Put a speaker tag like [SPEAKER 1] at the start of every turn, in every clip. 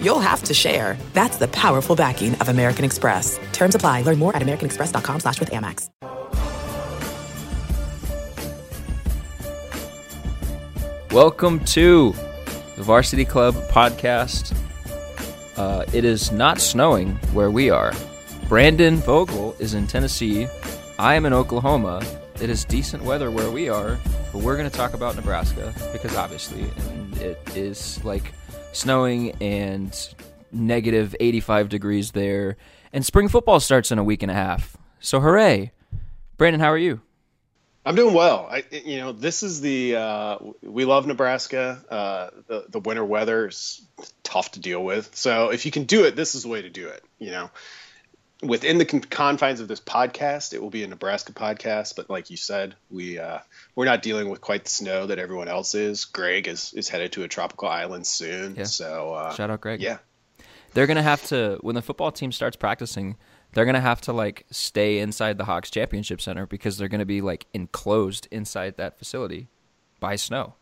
[SPEAKER 1] you'll have to share. That's the powerful backing of American Express. Terms apply. Learn more at americanexpress.com slash with Amex.
[SPEAKER 2] Welcome to the Varsity Club podcast. Uh, it is not snowing where we are. Brandon Vogel is in Tennessee. I am in Oklahoma. It is decent weather where we are, but we're going to talk about Nebraska because obviously it is like snowing and negative 85 degrees there. And spring football starts in a week and a half. So hooray. Brandon, how are you?
[SPEAKER 3] I'm doing well. I, you know, this is the uh, we love Nebraska. Uh, the the winter weather is tough to deal with. So if you can do it, this is the way to do it. You know, within the confines of this podcast, it will be a Nebraska podcast. But like you said, we uh, we're not dealing with quite the snow that everyone else is. Greg is is headed to a tropical island soon.
[SPEAKER 2] Yeah.
[SPEAKER 3] So uh,
[SPEAKER 2] Shout out Greg.
[SPEAKER 3] Yeah,
[SPEAKER 2] They're going to have to, when the football team starts practicing, they're going to have to like stay inside the Hawks Championship Center because they're going to be like enclosed inside that facility by snow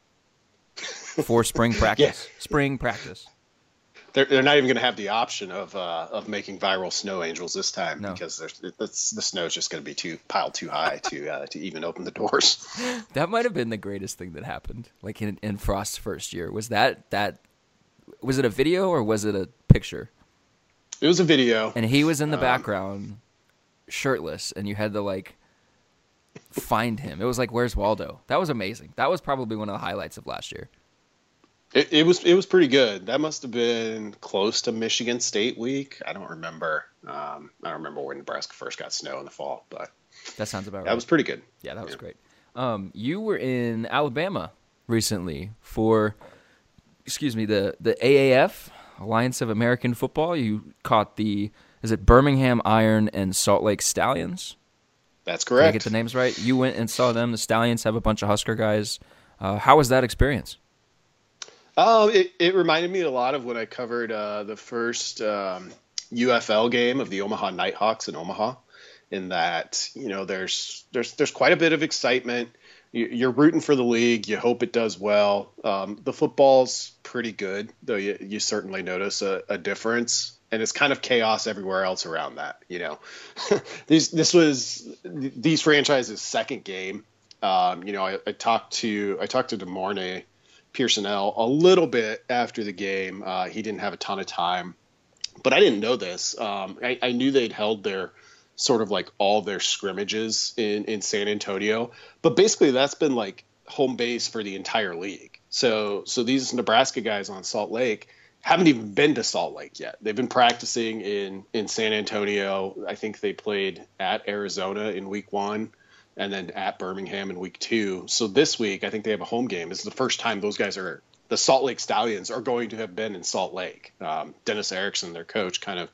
[SPEAKER 2] for spring practice. Spring practice.
[SPEAKER 3] They're, they're not even going to have the option of uh, of making viral snow angels this time
[SPEAKER 2] No.
[SPEAKER 3] because there's the snow is just going to be too piled too high to uh, to even open the doors.
[SPEAKER 2] That might have been the greatest thing that happened. Like in, in Frost's first year. Was that that was it a video or was it a picture?
[SPEAKER 3] It was a video.
[SPEAKER 2] And he was in the background shirtless and you had to like find him. It was like where's Waldo? That was amazing. That was probably one of the highlights of last year.
[SPEAKER 3] It, it was it was pretty good. That must have been close to Michigan State week. I don't remember. Um, I don't remember when Nebraska first got snow in the fall, but
[SPEAKER 2] That sounds about right.
[SPEAKER 3] that was pretty good.
[SPEAKER 2] Yeah, that was great. Um, you were in Alabama recently for, excuse me, the the AAF Alliance of American Football. You caught the is it Birmingham Iron and Salt Lake Stallions?
[SPEAKER 3] That's correct.
[SPEAKER 2] Did I get the names right? You went and saw them. The Stallions have a bunch of Husker guys. Uh, how was that experience?
[SPEAKER 3] Oh, it, it reminded me a lot of when I covered uh, the first um, UFL game of the Omaha Nighthawks in Omaha. In that, you know, there's there's there's quite a bit of excitement. You- You're rooting for the league. You hope it does well. Um, the football's pretty good, though. You, you certainly notice a, a difference, and it's kind of chaos everywhere else around that. You know, these this was these franchises' second game. Um, you know, I, I talked to I talked to De'Mornay Pierson-El a little bit after the game. Uh, he didn't have a ton of time, but I didn't know this. Um, I, I knew they'd held their sort of like all their scrimmages in, in San Antonio, but basically that's been like home base for the entire league. So so these Nebraska guys on Salt Lake haven't even been to Salt Lake yet. They've been practicing in in San Antonio. I think they played at Arizona in week one and then at Birmingham in week two. So this week, I think they have a home game. This is the first time those guys are the Salt Lake Stallions are going to have been in Salt Lake. Um, Dennis Erickson, their coach, kind of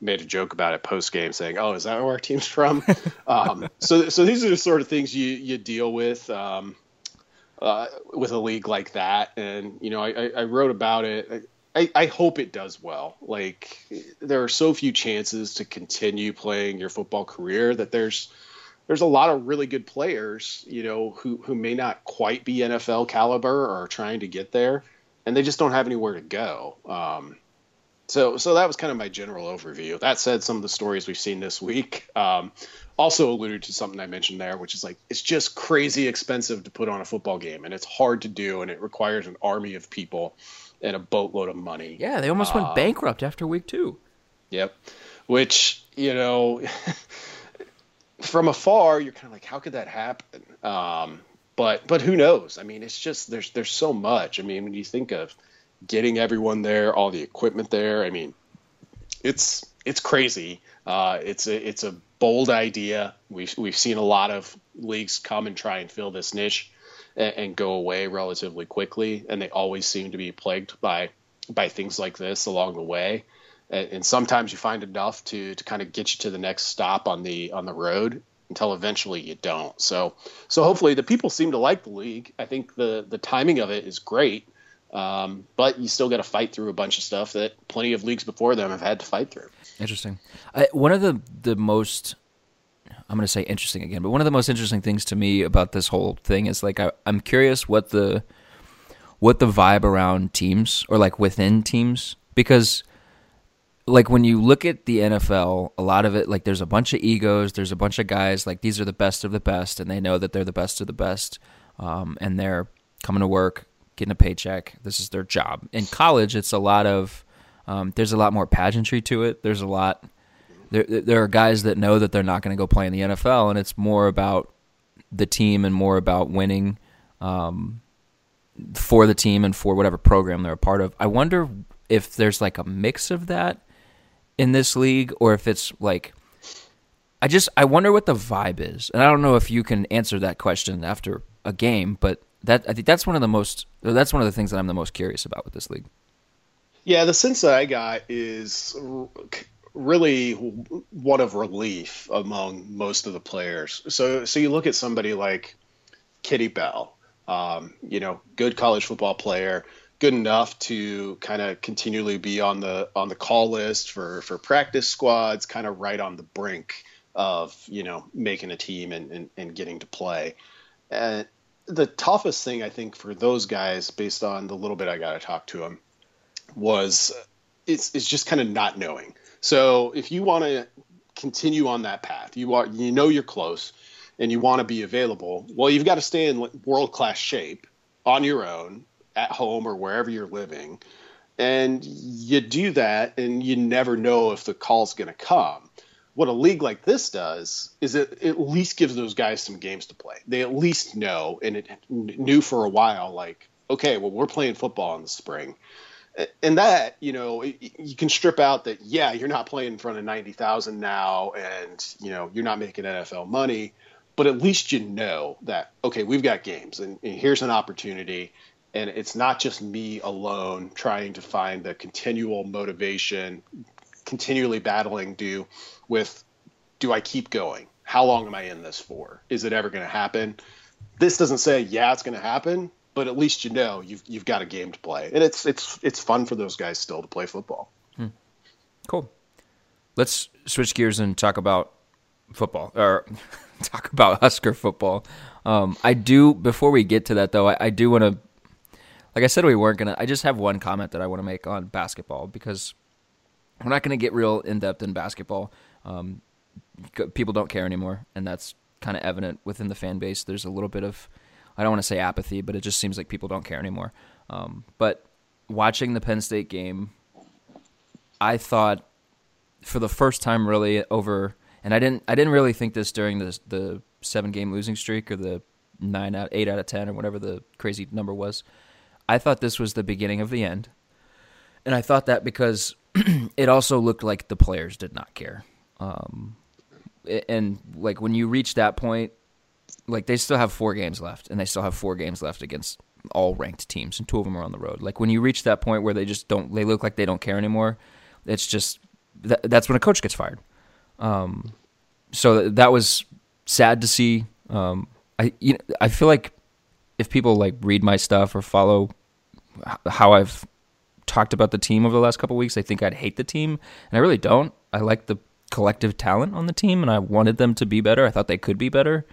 [SPEAKER 3] made a joke about it post game, saying, "Oh, is that where our team's from?" um, so, so these are the sort of things you you deal with. Um, uh, with a league like that, and you know, I, I, I wrote about it. I, I hope it does well. Like there are so few chances to continue playing your football career that there's there's a lot of really good players, you know, who who may not quite be NFL caliber or are trying to get there, and they just don't have anywhere to go. Um, so so that was kind of my general overview. That said, some of the stories we've seen this week um, also alluded to something I mentioned there, which is like it's just crazy expensive to put on a football game, and it's hard to do, and it requires an army of people and a boatload of money.
[SPEAKER 2] Yeah, they almost went bankrupt after week two.
[SPEAKER 3] Yep. Which, you know, from afar, you're kind of like, how could that happen? Um, but but who knows? I mean, it's just there's there's so much. I mean, when you think of getting everyone there, all the equipment there, I mean, it's it's crazy. Uh, it's a it's a bold idea. We've we've seen a lot of leagues come and try and fill this niche and, and go away relatively quickly, and they always seem to be plagued by by things like this along the way. And, and sometimes you find enough to to kind of get you to the next stop on the on the road, until eventually you don't. So so hopefully the people seem to like the league. I think the the timing of it is great. Um, but you still got to fight through a bunch of stuff that plenty of leagues before them have had to fight through.
[SPEAKER 2] Interesting. I, one of the the most I'm going to say interesting again, but one of the most interesting things to me about this whole thing is like I, I'm curious what the what the vibe around teams or like within teams because like when you look at the NFL, a lot of it like there's a bunch of egos, there's a bunch of guys like these are the best of the best, and they know that they're the best of the best, um, and they're coming to work, getting a paycheck. This is their job. In college, it's a lot of um, there's a lot more pageantry to it. There's a lot. There, there are guys that know that they're not going to go play in the NFL, and it's more about the team and more about winning um, for the team and for whatever program they're a part of. I wonder if there's like a mix of that in this league or if it's like I just I wonder what the vibe is. And I don't know if you can answer that question after a game, but that I think that's one of the most that's one of the things that I'm the most curious about with this league.
[SPEAKER 3] Yeah, the sense that I got is really one of relief among most of the players. So so you look at somebody like Kenny Bell, um, you know, good college football player, good enough to kind of continually be on the on the call list for for practice squads, kind of right on the brink of you know making a team and, and, and getting to play. And the toughest thing I think for those guys, based on the little bit I got to talk to them, was it's it's just kind of not knowing. So if you want to continue on that path, you are you know you're close, and you want to be available. Well, you've got to stay in world class shape on your own at home or wherever you're living. And you do that, and you never know if the call's going to come. What a league like this does is it at least gives those guys some games to play. They at least know, and it knew for a while, like, okay, well, we're playing football in the spring. And that, you know, you can strip out that, yeah, you're not playing in front of 90,000 now, and, you know, you're not making NFL money, but at least you know that, okay, we've got games, and, and here's an opportunity and it's not just me alone trying to find the continual motivation continually battling do with do i keep going? How long am i in this for? Is it ever going to happen? This doesn't say yeah it's going to happen but at least you know you've, you've got a game to play. And it's it's it's fun for those guys still to play football.
[SPEAKER 2] Hmm. cool. Let's switch gears and talk about football or talk about husker football. Um, i do before we get to that though I, I do want to like I said, we weren't gonna. I just have one comment that I want to make on basketball because we're not gonna get real in depth in basketball. Um, people don't care anymore, and that's kind of evident within the fan base. There's a little bit of, I don't want to say apathy, but it just seems like people don't care anymore. Um, but watching the Penn State game, I thought for the first time really over, and I didn't, I didn't really think this during the the seven game losing streak or the nine out, eight out of ten or whatever the crazy number was. I thought this was the beginning of the end. And I thought that because it also looked like the players did not care. Um, and like when you reach that point, like they still have four games left, and they still have four games left against all ranked teams, and two of them are on the road. Like when you reach that point where they just don't, they look like they don't care anymore. It's just that, that's when a coach gets fired. Um, so that was sad to see. Um, I you know, I feel like if people like read my stuff or follow how I've talked about the team over the last couple weeks, I think I'd hate the team, and I really don't. I like the collective talent on the team, and I wanted them to be better. I thought they could be better,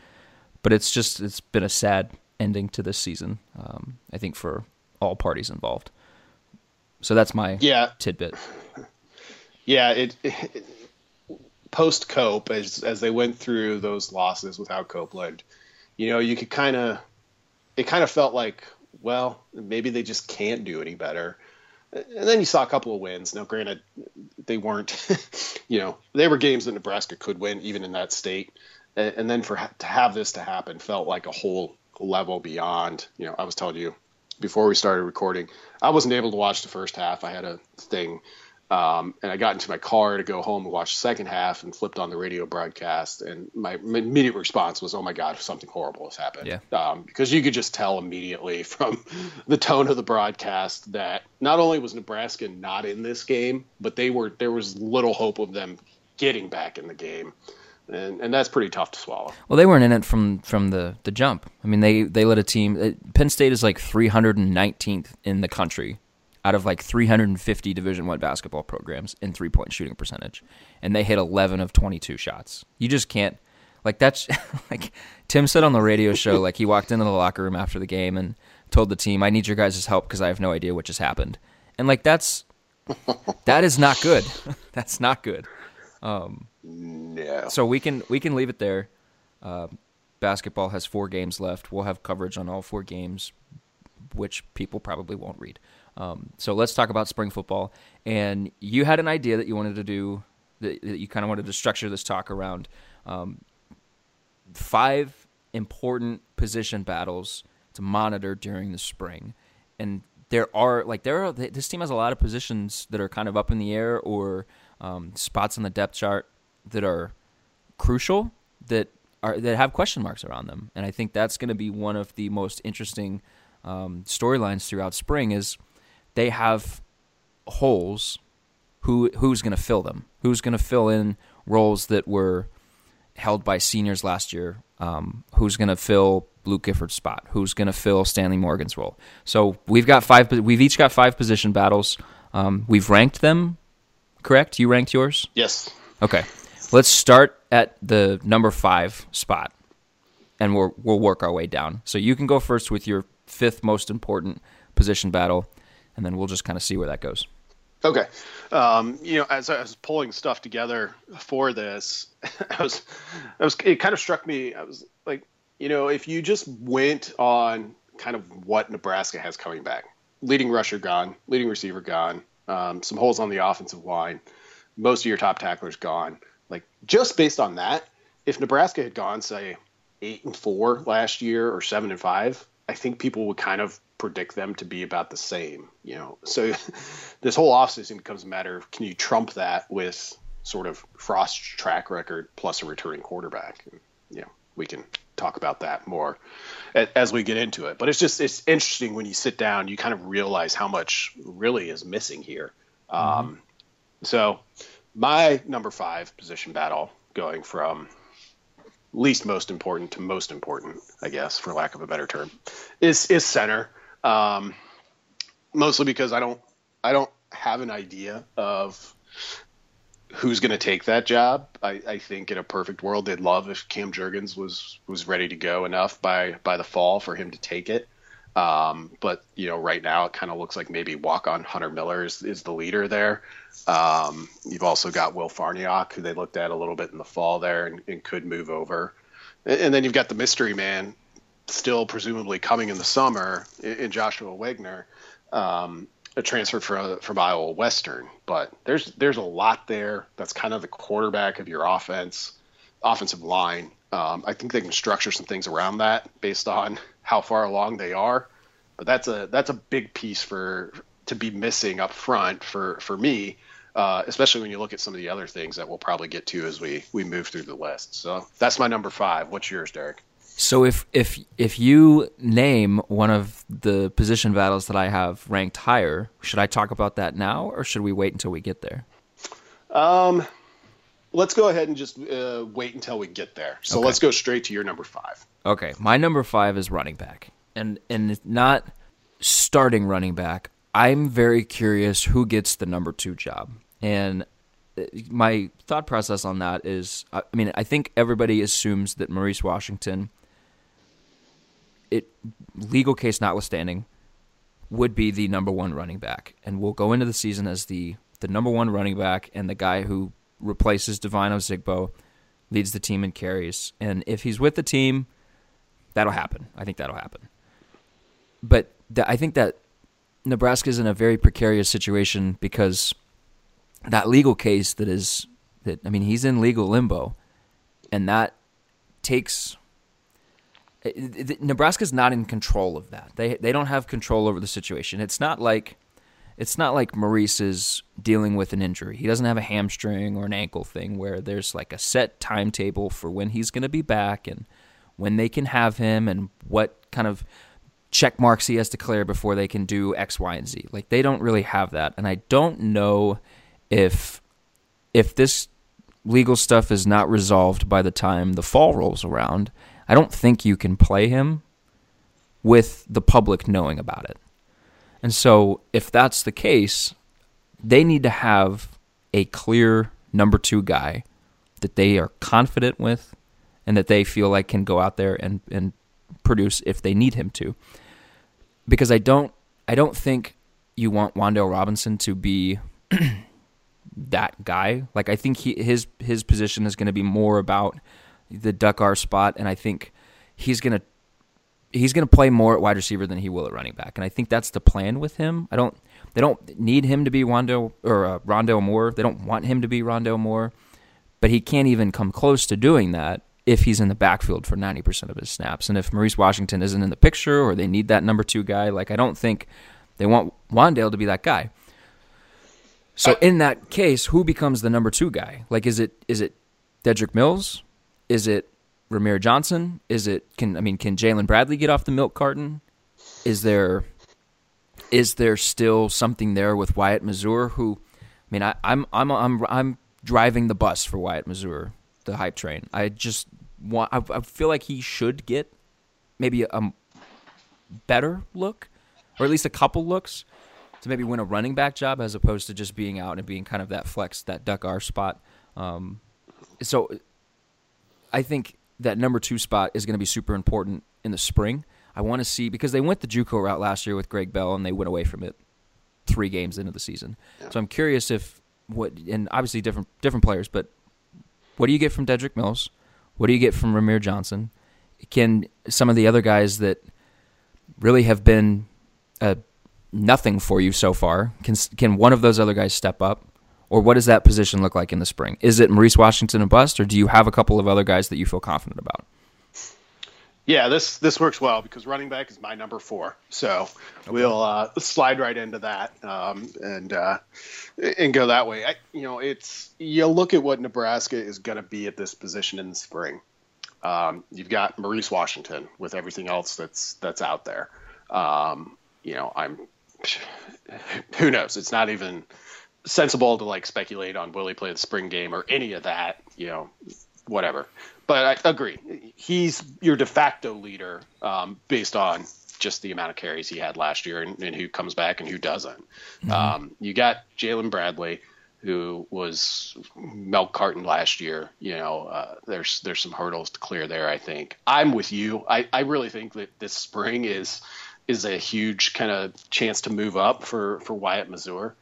[SPEAKER 2] but it's just it's been a sad ending to this season. Um, I think for all parties involved. So that's my
[SPEAKER 3] yeah
[SPEAKER 2] tidbit.
[SPEAKER 3] Yeah, it, it post Cope as as they went through those losses without Copeland, you know, you could kind of it kind of felt like well, maybe they just can't do any better. And then you saw a couple of wins. Now, granted, they weren't, you know, they were games that Nebraska could win even in that state. And then for to have this to happen felt like a whole level beyond. You know, I was telling you before we started recording, I wasn't able to watch the first half. I had a thing um, and I got into my car to go home and watch the second half and flipped on the radio broadcast. And my immediate response was, oh my God, something horrible has happened.
[SPEAKER 2] Yeah.
[SPEAKER 3] Um, because you could just tell immediately from the tone of the broadcast that not only was Nebraska not in this game, but they were there was little hope of them getting back in the game. and and that's pretty tough to swallow.
[SPEAKER 2] Well, they weren't in it from from the the jump. I mean, they they let a team. Penn State is like 319th in the country out of like 350 Division One basketball programs in three point shooting percentage, and they hit 11 of 22 shots. You just can't. Like that's like Tim said on the radio show. Like he walked into the locker room after the game and told the team, "I need your guys' help because I have no idea what just happened." And like that's that is not good. that's not good. Um,
[SPEAKER 3] yeah.
[SPEAKER 2] So we can we can leave it there. Uh, basketball has four games left. We'll have coverage on all four games, which people probably won't read. Um, so let's talk about spring football. And you had an idea that you wanted to do that, that you kind of wanted to structure this talk around um, five important position battles to monitor during the spring. And there are like there are this team has a lot of positions that are kind of up in the air or um, spots on the depth chart that are crucial that are that have question marks around them. And I think that's going to be one of the most interesting um, storylines throughout spring is they have holes. Who who's going to fill them? Who's going to fill in roles that were held by seniors last year? Um, who's going to fill Luke Gifford's spot? Who's going to fill Stanley Morgan's role? So we've got five. We've each got five position battles. Um, we've ranked them. Correct? You ranked yours?
[SPEAKER 3] Yes.
[SPEAKER 2] Okay. Let's start at the number five spot, and we'll we'll work our way down. So you can go first with your fifth most important position battle, and then we'll just kind of see where that goes.
[SPEAKER 3] Okay. Um, you know, as I was pulling stuff together for this, I was, I was, it kind of struck me. I was like, you know, if you just went on kind of what Nebraska has coming back, leading rusher gone, leading receiver gone, um, some holes on the offensive line, most of your top tacklers gone. Like just based on that, if Nebraska had gone say eight and four last year or seven and five, I think people would kind of predict them to be about the same. You know, so this whole offseason becomes a matter of can you trump that with sort of Frost's track record plus a returning quarterback. And, you know, we can talk about that more as we get into it. But it's just it's interesting when you sit down, you kind of realize how much really is missing here. Mm-hmm. Um, so my number five position battle going from least most important to most important, I guess, for lack of a better term, is is center. Um, mostly because I don't I don't have an idea of who's going to take that job. I, I, think in a perfect world, they'd love if Cam Jurgens was was ready to go enough by by the fall for him to take it. Um, but you know, right now it kind of looks like maybe walk on Hunter Miller is, is the leader there. Um, you've also got Will Farniok, who they looked at a little bit in the fall there and, and could move over. And, and, then you've got the mystery man still presumably coming in the summer in, Joshua Wagner. Um, a transfer from from Iowa Western, but there's there's a lot there. That's kind of the quarterback of your offense, offensive line. Um, I think they can structure some things around that based on how far along they are. But that's a that's a big piece for to be missing up front for for me, uh, especially when you look at some of the other things that we'll probably get to as we we move through the list. So that's my number five. What's yours, Derek?
[SPEAKER 2] So if if if you name one of the position battles that I have ranked higher, should I talk about that now, or should we wait until we get there?
[SPEAKER 3] Um, let's go ahead and just uh, wait until we get there. So okay. let's go straight to your number five.
[SPEAKER 2] Okay, my number five is running back, and and not starting running back. I'm very curious who gets the number two job, and uh, my thought process on that is, I mean, I think everybody assumes that Maurice Washington it legal case notwithstanding, would be the number one running back, and will go into the season as the the number one running back and the guy who replaces Devine Ozigbo, leads the team in carries. And if he's with the team, that'll happen. I think that'll happen. But th- I think that Nebraska is in a very precarious situation because that legal case that is that I mean he's in legal limbo, and that takes eh, Nebraska's not in control of that. They they don't have control over the situation. It's not like it's not like Maurice is dealing with an injury. He doesn't have a hamstring or an ankle thing where there's like a set timetable for when he's going to be back and when they can have him and what kind of check marks he has to clear before they can do X, Y, and Z. Like they don't really have that, and I don't know if if this legal stuff is not resolved by the time the fall rolls around, I don't think you can play him with the public knowing about it. And so, if that's the case, they need to have a clear number two guy that they are confident with and that they feel like can go out there and, and produce if they need him to. Because I don't I don't think you want Wan'Dale Robinson to be that guy. Like I think he his his position is going to be more about the duck R spot, and I think he's going to he's going to play more at wide receiver than he will at running back, and I think that's the plan with him. I don't they don't need him to be Rondo or uh, Rondale Moore. They don't want him to be Rondale Moore, but he can't even come close to doing that if he's in the backfield for 90% of his snaps. And if Maurice Washington isn't in the picture or they need that number two guy, like I don't think they want Wan'Dale to be that guy. So uh, in that case, who becomes the number two guy? Like, is it is it Dedrick Mills? Is it Rahmir Johnson? Is it can I mean can Jalen Bradley get off the milk carton? Is there is there still something there with Wyatt Mazour? Who I mean I, I'm I'm I'm I'm driving the bus for Wyatt Mazour, the hype train. I just want I, I feel like he should get maybe a, a better look, or at least a couple looks to maybe win a running back job as opposed to just being out and being kind of that flex, that duck R spot. Um, so I think that number two spot is going to be super important in the spring. I want to see because they went the JUCO route last year with Greg Bell and they went away from it three games into the season. Yeah. So I'm curious if what and obviously different different players, but what do you get from Dedrick Mills? What do you get from Rahmir Johnson? Can some of the other guys that really have been a nothing for you so far. Can can one of those other guys step up, or what does that position look like in the spring? Is it Maurice Washington a bust, or do you have a couple of other guys that you feel confident about?
[SPEAKER 3] Yeah, this this works well because running back is my number four, so okay. we'll uh, slide right into that um, and uh, and go that way. I, you know, it's you look at what Nebraska is going to be at this position in the spring. Um, you've got Maurice Washington with everything else that's that's out there. Um, you know, I'm who knows? It's not even sensible to like speculate on will he play the spring game or any of that. You know, whatever. But I agree. He's your de facto leader um, based on just the amount of carries he had last year and, and who comes back and who doesn't. Mm-hmm. Um, you got Jalen Bradley, who was milk carton last year. You know, uh, there's there's some hurdles to clear there. I think I'm with you. I, I really think that this spring is is a huge kind of chance to move up for for Wyatt Mazour.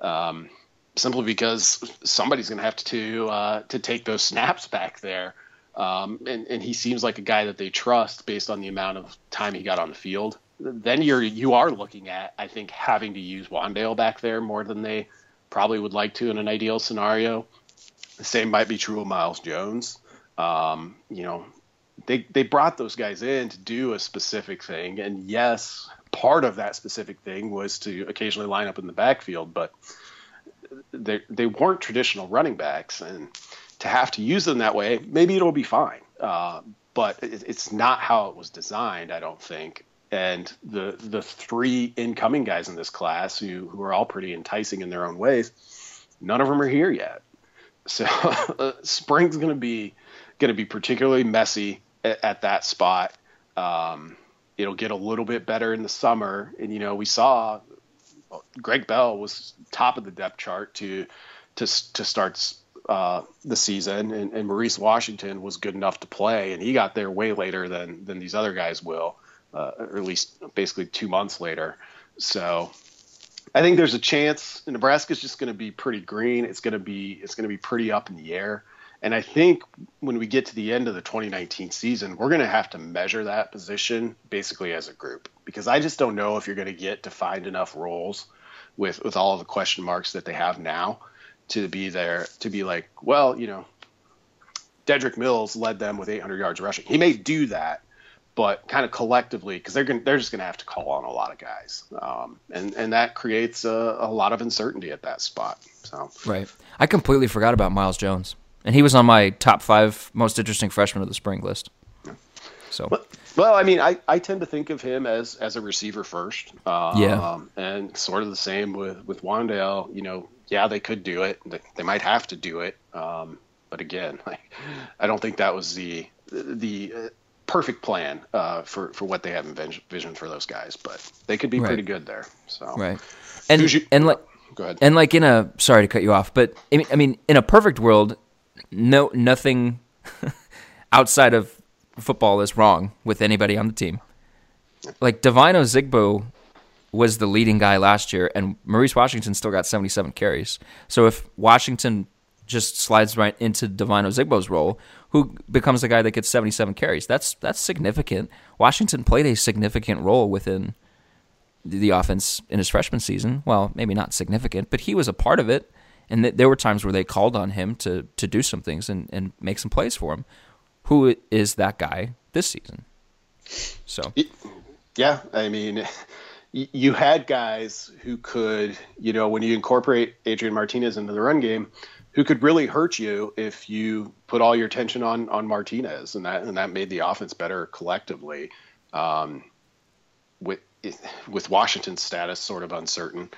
[SPEAKER 3] Um, simply because somebody's going to have to uh, to take those snaps back there, um, and, and he seems like a guy that they trust based on the amount of time he got on the field. Then you're you are looking at I think having to use Wan'Dale back there more than they probably would like to in an ideal scenario. The same might be true of Miles Jones. Um, you know, they they brought those guys in to do a specific thing, and yes, part of that specific thing was to occasionally line up in the backfield, but they they weren't traditional running backs, and to have to use them that way, maybe it'll be fine. Uh, but it, it's not how it was designed, I don't think. And the the three incoming guys in this class, who who are all pretty enticing in their own ways, none of them are here yet. So spring's going to be going to be particularly messy at, at that spot. Um, it'll get a little bit better in the summer, and you know we saw Greg Bell was top of the depth chart to to to start uh, the season, and, and, Maurice Washington was good enough to play, and he got there way later than than these other guys will, uh, or at least basically two months later. So I think there's a chance Nebraska's just going to be pretty green. It's going to be it's going to be pretty up in the air. And I think when we get to the end of the 2019 season, we're going to have to measure that position basically as a group because I just don't know if you're going to get to find enough roles with with all the question marks that they have now to be there to be like, well, you know, Dedrick Mills led them with 800 yards rushing. He may do that, but kind of collectively because they're going they're just going to have to call on a lot of guys, um, and and that creates a, a lot of uncertainty at that spot. So
[SPEAKER 2] right, I completely forgot about Miles Jones and he was on my top five most interesting freshmen of the spring list. So,
[SPEAKER 3] well, well I mean, I, I tend to think of him as as a receiver first. Um, yeah, and sort of the same with with Wan'Dale. You know, yeah, they could do it. They, they might have to do it. Um, But again, like, I don't think that was the the uh, perfect plan uh, for for what they have in envisioned for those guys. But they could be
[SPEAKER 2] Right.
[SPEAKER 3] pretty good there. So
[SPEAKER 2] Right. And
[SPEAKER 3] you-
[SPEAKER 2] and like
[SPEAKER 3] go ahead.
[SPEAKER 2] and like in a sorry to cut you off, but I mean, I mean in a perfect world, no nothing outside of football is wrong with anybody on the team. Like Devine Ozigbo was the leading guy last year, and Maurice Washington still got 77 carries. So if Washington just slides right into Devine Ozigbo's role, who becomes the guy that gets 77 carries, that's that's significant. Washington played a significant role within the the offense in his freshman season. Well, maybe not significant, but he was a part of it. And th- there were times where they called on him to to do some things and, and make some plays for him. Who is that guy this season? So
[SPEAKER 3] Yeah, I mean, you had guys who could, you know, when you incorporate Adrian Martinez into the run game, who could really hurt you if you put all your attention on on Martinez, and that and that made the offense better collectively. Um, with with Washington's status sort of uncertain,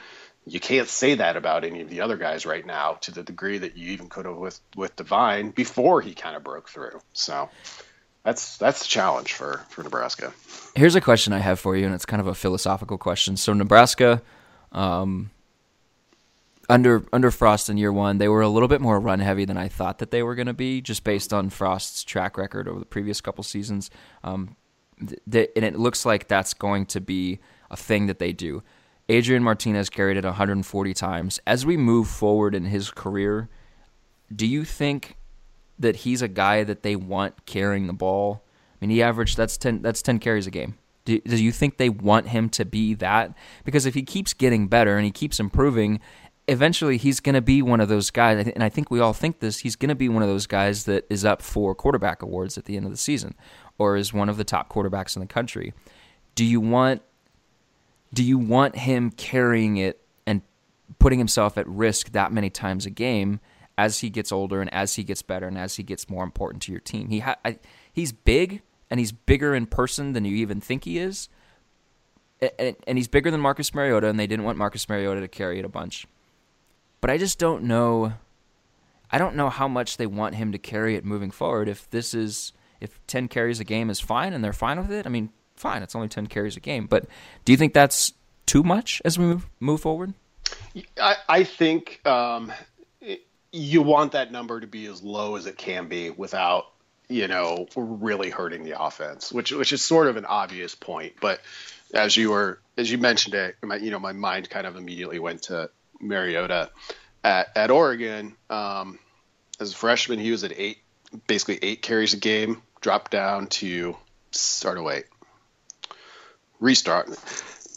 [SPEAKER 3] you can't say that about any of the other guys right now to the degree that you even could have with with Devine before he kind of broke through. So that's that's the challenge for for Nebraska.
[SPEAKER 2] here's a question I have for you, and it's kind of a philosophical question. So Nebraska, um, under under Frost in year one, they were a little bit more run heavy than I thought that they were going to be, just based on Frost's track record over the previous couple seasons. Um, th- th- and it looks like that's going to be a thing that they do. Adrian Martinez carried it 140 times. As we move forward in his career, do you think that he's a guy that they want carrying the ball? I mean, he averaged that's ten that's ten carries a game. Do, do you think they want him to be that? Because if he keeps getting better and he keeps improving, eventually he's going to be one of those guys. And I think we all think this. He's going to be one of those guys that is up for quarterback awards at the end of the season, or is one of the top quarterbacks in the country. Do you want do you want him carrying it and putting himself at risk that many times a game as he gets older and as he gets better and as he gets more important to your team? He ha- I, he's big and he's bigger in person than you even think he is. And, and he's bigger than Marcus Mariota, and they didn't want Marcus Mariota to carry it a bunch. But I just don't know. I don't know how much they want him to carry it moving forward. If this is if ten carries a game is fine and they're fine with it, I mean, fine. It's only ten carries a game. But do you think that's too much as we move move forward?
[SPEAKER 3] I, I think um, you want that number to be as low as it can be without, you know, really hurting the offense, which which is sort of an obvious point. But as you were as you mentioned it, my, you know, my mind kind of immediately went to Mariota at at Oregon. Um, as a freshman, he was at eight, basically eight carries a game, dropped down to start away, restart.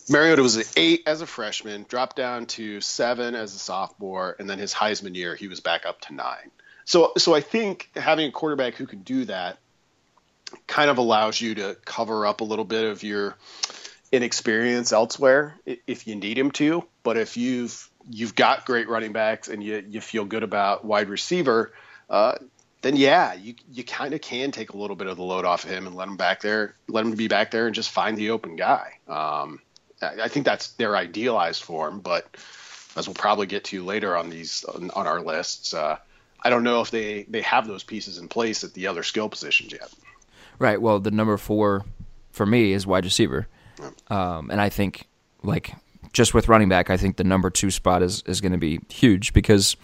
[SPEAKER 3] Mariota was at eight as a freshman, dropped down to seven as a sophomore, and then his Heisman year, he was back up to nine. So, so I think having a quarterback who can do that kind of allows you to cover up a little bit of your inexperience elsewhere if you need him to. But if you've you've got great running backs and you you feel good about wide receiver, uh, then yeah, you you kind of can take a little bit of the load off of him and let him back there, let him be back there and just find the open guy. Um, I I think that's their idealized form, but as we'll probably get to later on these on, on our lists, uh, I don't know if they they have those pieces in place at the other skill positions yet.
[SPEAKER 2] Right. Well, the number four for me is wide receiver, um, and I think like just with running back, I think the number two spot is is going to be huge because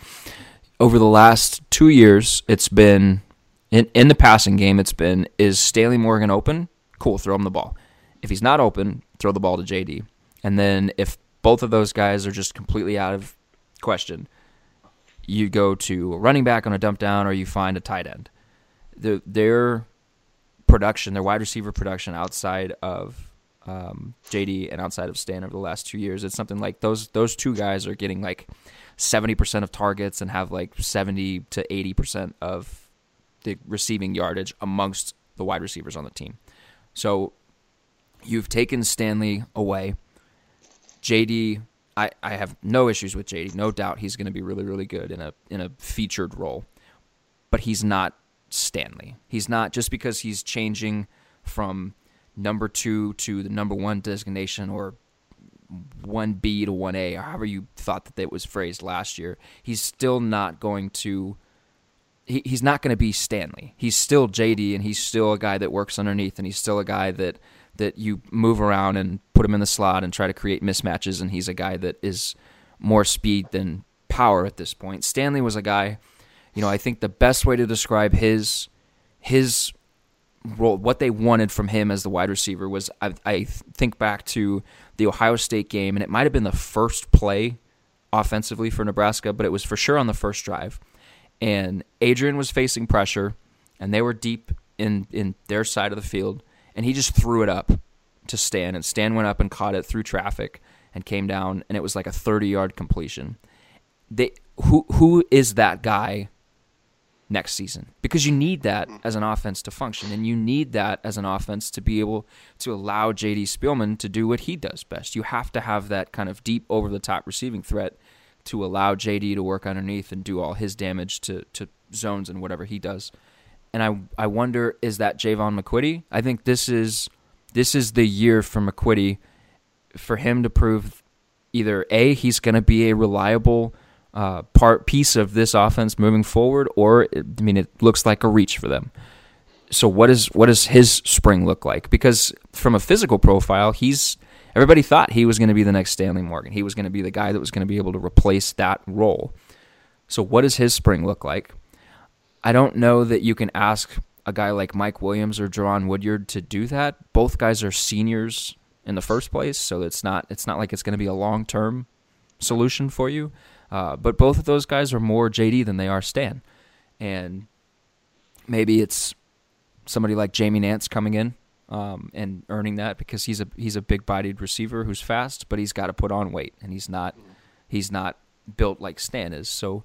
[SPEAKER 2] over the last two years, it's been in in the passing game. It's been is Stanley Morgan open? Cool, throw him the ball. If he's not open, throw the ball to JD. And then if both of those guys are just completely out of question, you go to a running back on a dump down, or you find a tight end. The, their production, their wide receiver production outside of um, JD and outside of Stan over the last two years, it's something like those those two guys are getting like seventy percent of targets and have like seventy to eighty percent of the receiving yardage amongst the wide receivers on the team. So you've taken Stanley away. JD, I, I have no issues with JD. No doubt he's going to be really, really good in a in a featured role. But he's not Stanley. He's not just because he's changing from number two to the number one designation or one B to one A, or however you thought that that was phrased last year. He's still not going to he, he's not going to be Stanley. He's still JD, and he's still a guy that works underneath, and he's still a guy that that you move around and put him in the slot and try to create mismatches. And he's a guy that is more speed than power at this point. Stanley was a guy, you know, I think the best way to describe his his role, what they wanted from him as the wide receiver was I, I think back to the Ohio State game, and it might have been the first play offensively for Nebraska, but it was for sure on the first drive. And Adrian was facing pressure, and they were deep in in their side of the field, and he just threw it up to Stan, and Stan went up and caught it through traffic and came down, and it was like a 30 yard completion. They, who who is that guy next season? Because you need that as an offense to function, and you need that as an offense to be able to allow JD Spielman to do what he does best. You have to have that kind of deep over the top receiving threat to allow JD to work underneath and do all his damage to, to zones and whatever he does. And I I wonder is that Jaevon McQuitty? I think this is this is the year for McQuitty for him to prove either a he's going to be a reliable uh, part piece of this offense moving forward, or I mean it looks like a reach for them. So what is what does his spring look like? Because from a physical profile, he's everybody thought he was going to be the next Stanley Morgan. He was going to be the guy that was going to be able to replace that role. So what does his spring look like? I don't know that you can ask a guy like Mike Williams or Jaron Woodyard to do that. Both guys are seniors in the first place, so it's not it's not like it's going to be a long term solution for you. Uh, but both of those guys are more JD than they are Stan, and maybe it's somebody like Jamie Nance coming in um, and earning that because he's a he's a big bodied receiver who's fast, but he's got to put on weight, and he's not he's not built like Stan is. So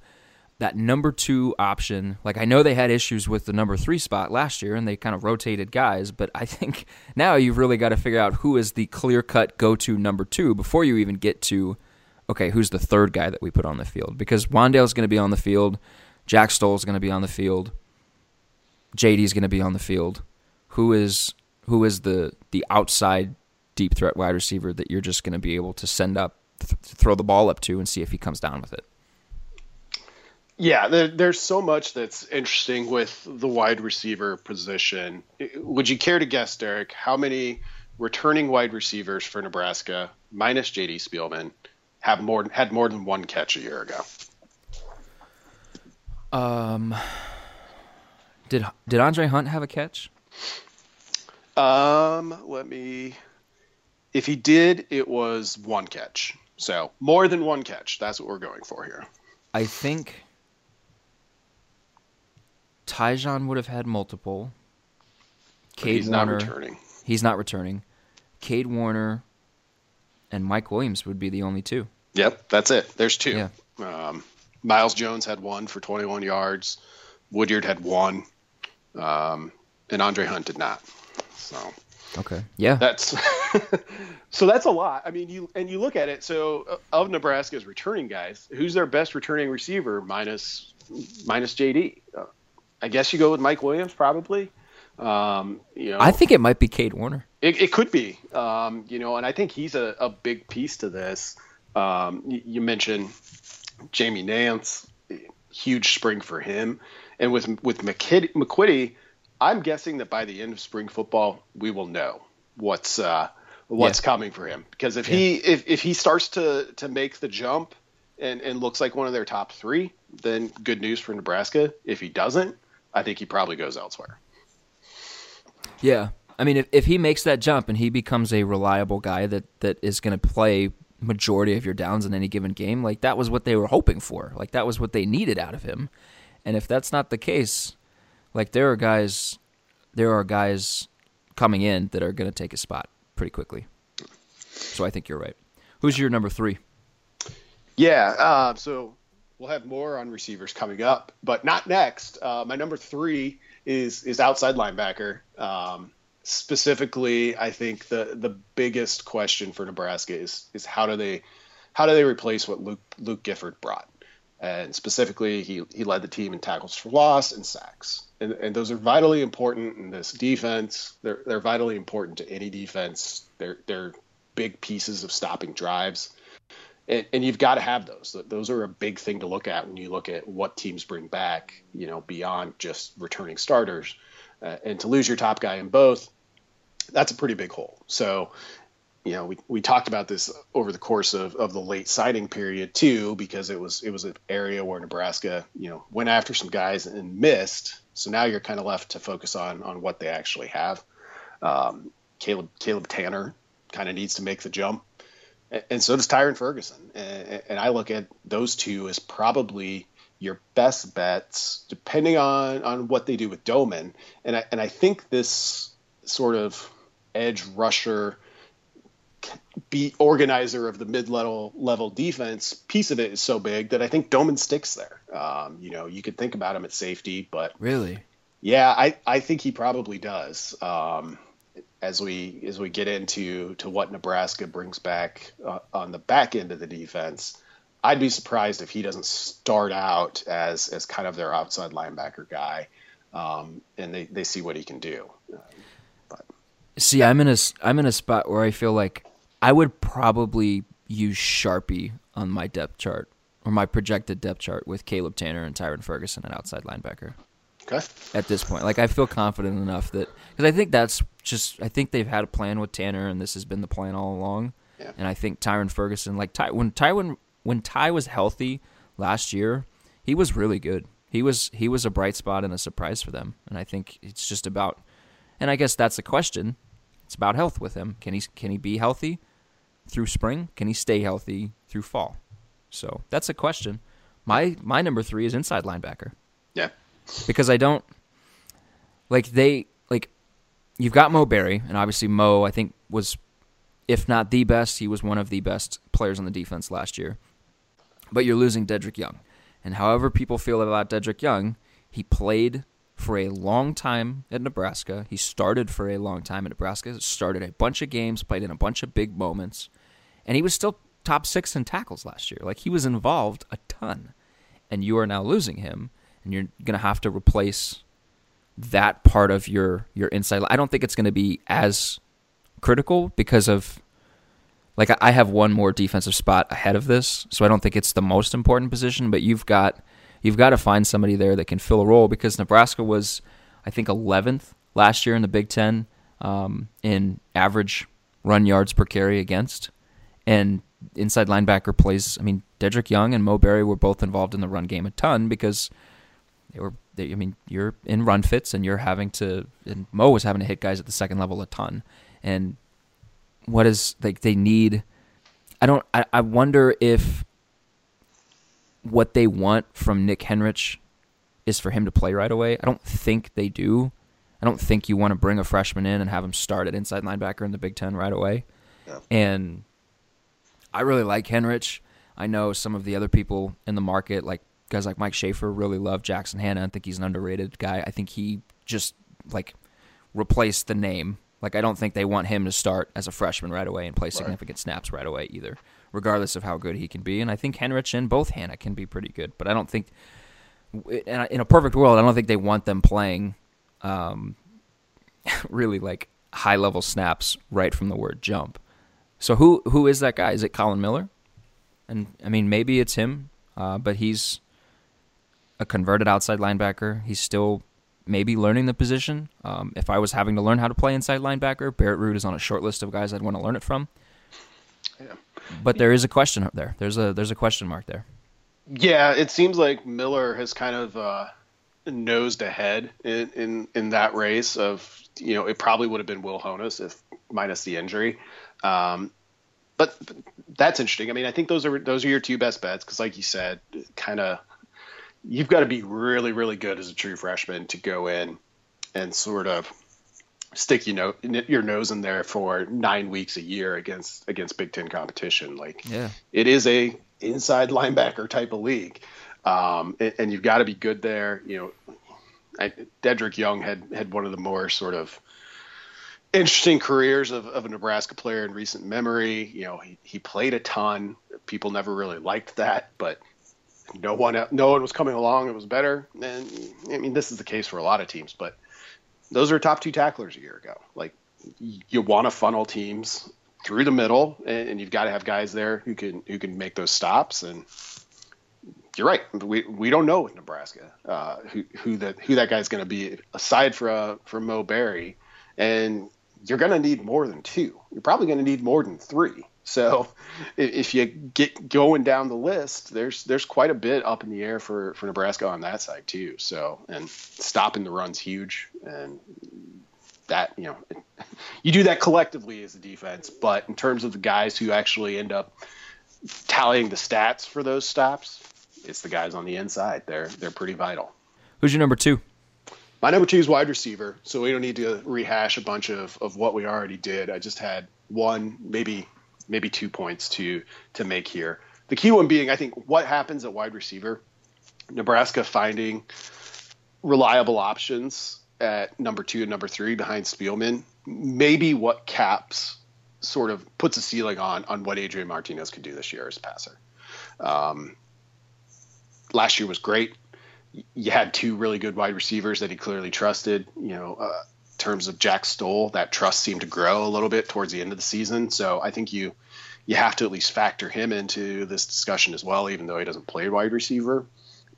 [SPEAKER 2] that number two option, like I know they had issues with the number three spot last year and they kind of rotated guys, but I think now you've really got to figure out who is the clear cut go to number two before you even get to, okay, who's the third guy that we put on the field? Because Wan'Dale's going to be on the field, Jack Stoll's going to be on the field, JD's going to be on the field. Who is who is the the outside deep threat wide receiver that you're just going to be able to send up, th- throw the ball up to, and see if he comes down with it?
[SPEAKER 3] Yeah, there, there's so much that's interesting with the wide receiver position. Would you care to guess, Derek, how many returning wide receivers for Nebraska, minus JD Spielman, have more had more than one catch a year ago?
[SPEAKER 2] Um, did did Andre Hunt have a catch?
[SPEAKER 3] Um, let me. If he did, it was one catch. So more than one catch. That's what we're going for here.
[SPEAKER 2] I think Tyjon would have had multiple.
[SPEAKER 3] Cade he's Warner, not returning.
[SPEAKER 2] He's not returning. Cade Warner and Mike Williams would be the only two.
[SPEAKER 3] Yep, that's it. There's two. Yeah. Um, Miles Jones had one for 21 yards. Woodyard had one, um, and Andre Hunt did not. So.
[SPEAKER 2] Okay. Yeah.
[SPEAKER 3] That's so that's a lot. I mean, you and you look at it. So uh, of Nebraska's returning guys, who's their best returning receiver minus minus JD? Uh, I guess you go with Mike Williams probably. Um, you know,
[SPEAKER 2] I think it might be Cade Warner.
[SPEAKER 3] It, it could be. Um, you know, and I think he's a, a big piece to this. Um, you, you mentioned Jamie Nance, huge spring for him, and with with McQuitty, I'm guessing that by the end of spring football, we will know what's uh, what's yeah. coming for him. Because if yeah. he if, if he starts to to make the jump and, and looks like one of their top three, then good news for Nebraska. If he doesn't, I think he probably goes elsewhere.
[SPEAKER 2] Yeah. I mean, if, if he makes that jump and he becomes a reliable guy that, that is going to play majority of your downs in any given game, like that was what they were hoping for. Like that was what they needed out of him. And if that's not the case, like there are guys, there are guys coming in that are going to take a spot pretty quickly. So I think you're right. Who's your number three?
[SPEAKER 3] Yeah. Uh, so we'll have more on receivers coming up, but not next. Uh, my number three is is outside linebacker. Um, specifically, I think the the biggest question for Nebraska is is how do they how do they replace what Luke Luke Gifford brought? And specifically, he he led the team in tackles for loss and sacks, and, and those are vitally important in this defense. They're they're vitally important to any defense. They're they're big pieces of stopping drives and, and you've got to have those. Those are a big thing to look at when you look at what teams bring back, you know, beyond just returning starters. Uh, and to lose your top guy in both, that's a pretty big hole. So, you know, we, we talked about this over the course of, of the late signing period too, because it was it was an area where Nebraska, you know, went after some guys and missed. So now you're kind of left to focus on on what they actually have. Um, Caleb Caleb Tanner kind of needs to make the jump and so does Tyrin Ferguson. And I look at those two as probably your best bets, depending on on what they do with Domann. And I and I think this sort of edge rusher, be organizer of the mid level level defense piece of it is so big that I think Domann sticks there. Um, you know, you could think about him at safety, but
[SPEAKER 2] really,
[SPEAKER 3] yeah, I I think he probably does. Um, as we as we get into to what Nebraska brings back uh, on the back end of the defense, I'd be surprised if he doesn't start out as as kind of their outside linebacker guy, um, and they, they see what he can do.
[SPEAKER 2] but. See, I'm in a I'm in a spot where I feel like I would probably use Sharpie on my depth chart or my projected depth chart with Caleb Tanner and Tyrin Ferguson at outside linebacker.
[SPEAKER 3] Okay.
[SPEAKER 2] At this point, like I feel confident enough that because I think that's just I think they've had a plan with Tanner, and this has been the plan all along. Yeah. And I think Tyrin Ferguson, like Ty, when Ty when, when Ty was healthy last year, he was really good. He was he was a bright spot and a surprise for them. And I think it's just about, and I guess that's the question. It's about health with him. Can he can he be healthy through spring? Can he stay healthy through fall? So that's a question. My my number three is inside linebacker. Because I don't like they like you've got Mo Barry, and obviously Mo I think was if not the best, he was one of the best players on the defense last year. But you're losing Dedrick Young. And however people feel about Dedrick Young, he played for a long time at Nebraska. He started for a long time at Nebraska, started a bunch of games, played in a bunch of big moments, and he was still top six in tackles last year. Like he was involved a ton. And you are now losing him and you're going to have to replace that part of your your inside. I don't think it's going to be as critical because of like I have one more defensive spot ahead of this, so I don't think it's the most important position. But you've got you've got to find somebody there that can fill a role because Nebraska was, I think, 11th last year in the Big Ten um, in average run yards per carry against, and inside linebacker plays. I mean, Dedrick Young and Mo Barry were both involved in the run game a ton because they were. They, I mean, you're in run fits, and you're having to. And Mo was having to hit guys at the second level a ton. And what is like they need? I don't. I, I wonder if what they want from Nick Henrich is for him to play right away. I don't think they do. I don't think you want to bring a freshman in and have him start at inside linebacker in the Big Ten right away. Yeah. And I really like Henrich. I know some of the other people in the market, like guys like Mike Schaefer really love Jackson Hannah. I think he's an underrated guy. I think he just like replaced the name. Like I don't think they want him to start as a freshman right away and play significant right. snaps right away either, regardless of how good he can be. And I think Henrich and both Hannah can be pretty good, but I don't think in a perfect world, I don't think they want them playing um, really like high level snaps right from the word jump. So who who is that guy? Is it Collin Miller? And I mean, maybe it's him, uh, but he's a converted outside linebacker. He's still maybe learning the position. Um, if I was having to learn how to play inside linebacker, Barrett Ruud is on a short list of guys I'd want to learn it from. Yeah. But there is a question up there. There's a there's a question mark there.
[SPEAKER 3] Yeah, it seems like Miller has kind of uh, nosed ahead in, in, in that race. Of you know, it probably would have been Will Honas if minus the injury. Um, but that's interesting. I mean, I think those are those are your two best bets because, like you said, kind of you've got to be really, really good as a true freshman to go in and sort of stick you know your nose in there for nine weeks a year against against Big Ten competition. Like,
[SPEAKER 2] yeah,
[SPEAKER 3] it is a inside linebacker type of league, um, and, and, you've got to be good there. You know, I, Dedrick Young had had one of the more sort of interesting careers of, of a Nebraska player in recent memory. You know, he, he played a ton. People never really liked that, but no one no one was coming along. It was better, and I mean this is the case for a lot of teams. But those are top two tacklers a year ago. Like you want to funnel teams through the middle, and, and you've got to have guys there who can who can make those stops. And you're right, we we don't know with Nebraska uh, who who that who that guy's going to be aside from from Mo Barry, and you're going to need more than two. You're probably going to need more than three. So if you get going down the list, there's there's quite a bit up in the air for, for Nebraska on that side too. So and stopping the run's huge, and that you know you do that collectively as a defense. But in terms of the guys who actually end up tallying the stats for those stops, it's the guys on the inside. They're they're pretty vital.
[SPEAKER 2] Who's your number two?
[SPEAKER 3] My number two is wide receiver, so we don't need to rehash a bunch of, of what we already did. I just had one, maybe maybe two points to to make here. The key one being, I think, what happens at wide receiver. Nebraska finding reliable options at number two and number three behind Spielman, maybe what caps sort of puts a ceiling on on what Adrian Martinez could do this year as a passer. Um, last year was great. You had two really good wide receivers that he clearly trusted. You know, uh, terms of Jack Stoll, that trust seemed to grow a little bit towards the end of the season. So I think you you have to at least factor him into this discussion as well, even though he doesn't play wide receiver.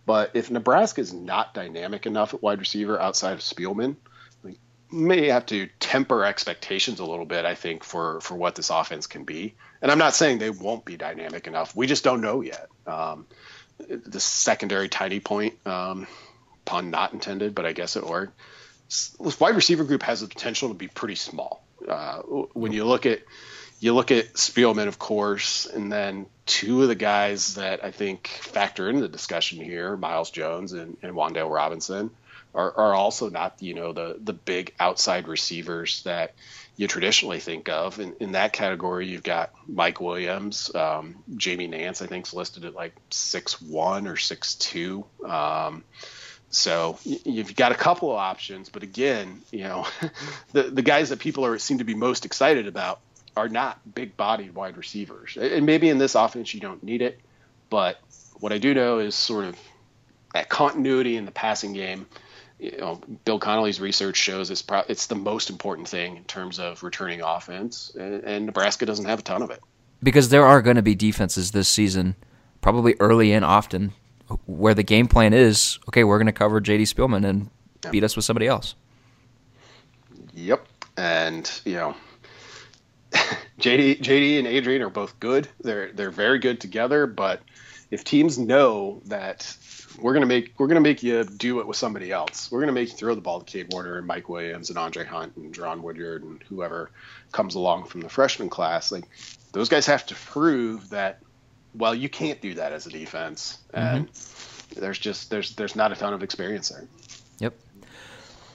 [SPEAKER 3] But if Nebraska is not dynamic enough at wide receiver outside of Spielman, we may have to temper expectations a little bit. I think for for what this offense can be. And I'm not saying they won't be dynamic enough. We just don't know yet. Um, the secondary tiny point, um, pun not intended, but I guess it worked this wide receiver group has the potential to be pretty small. Uh, when you look at you look at Spielman, of course, and then two of the guys that I think factor into the discussion here, Miles Jones and, and Wan'Dale Robinson, are, are also not you know the the big outside receivers that you traditionally think of. In, in that category, you've got Mike Williams, um, Jamie Nance, I think is listed at like six one or six two. Um, so you've got a couple of options, but again, you know, the the guys that people are seem to be most excited about are not big-bodied wide receivers. And maybe in this offense you don't need it, but what I do know is sort of that continuity in the passing game. You know, Bill Connelly's research shows it's pro- it's the most important thing in terms of returning offense, and, and Nebraska doesn't have a ton of it.
[SPEAKER 2] Because there are going to be defenses this season, probably early and often, where the game plan is okay, we're going to cover JD Spielman and beat us with somebody else.
[SPEAKER 3] Yep, and you know, JD, JD and Adrian are both good. They're they're very good together. But if teams know that we're gonna make we're gonna make you do it with somebody else, we're gonna make you throw the ball to Kade Warner and Mike Williams and Andre Hunt and Jaron Woodyard and whoever comes along from the freshman class. Like those guys have to prove that well, you can't do that as a defense, and mm-hmm. there's just there's there's not a ton of experience there.
[SPEAKER 2] Yep.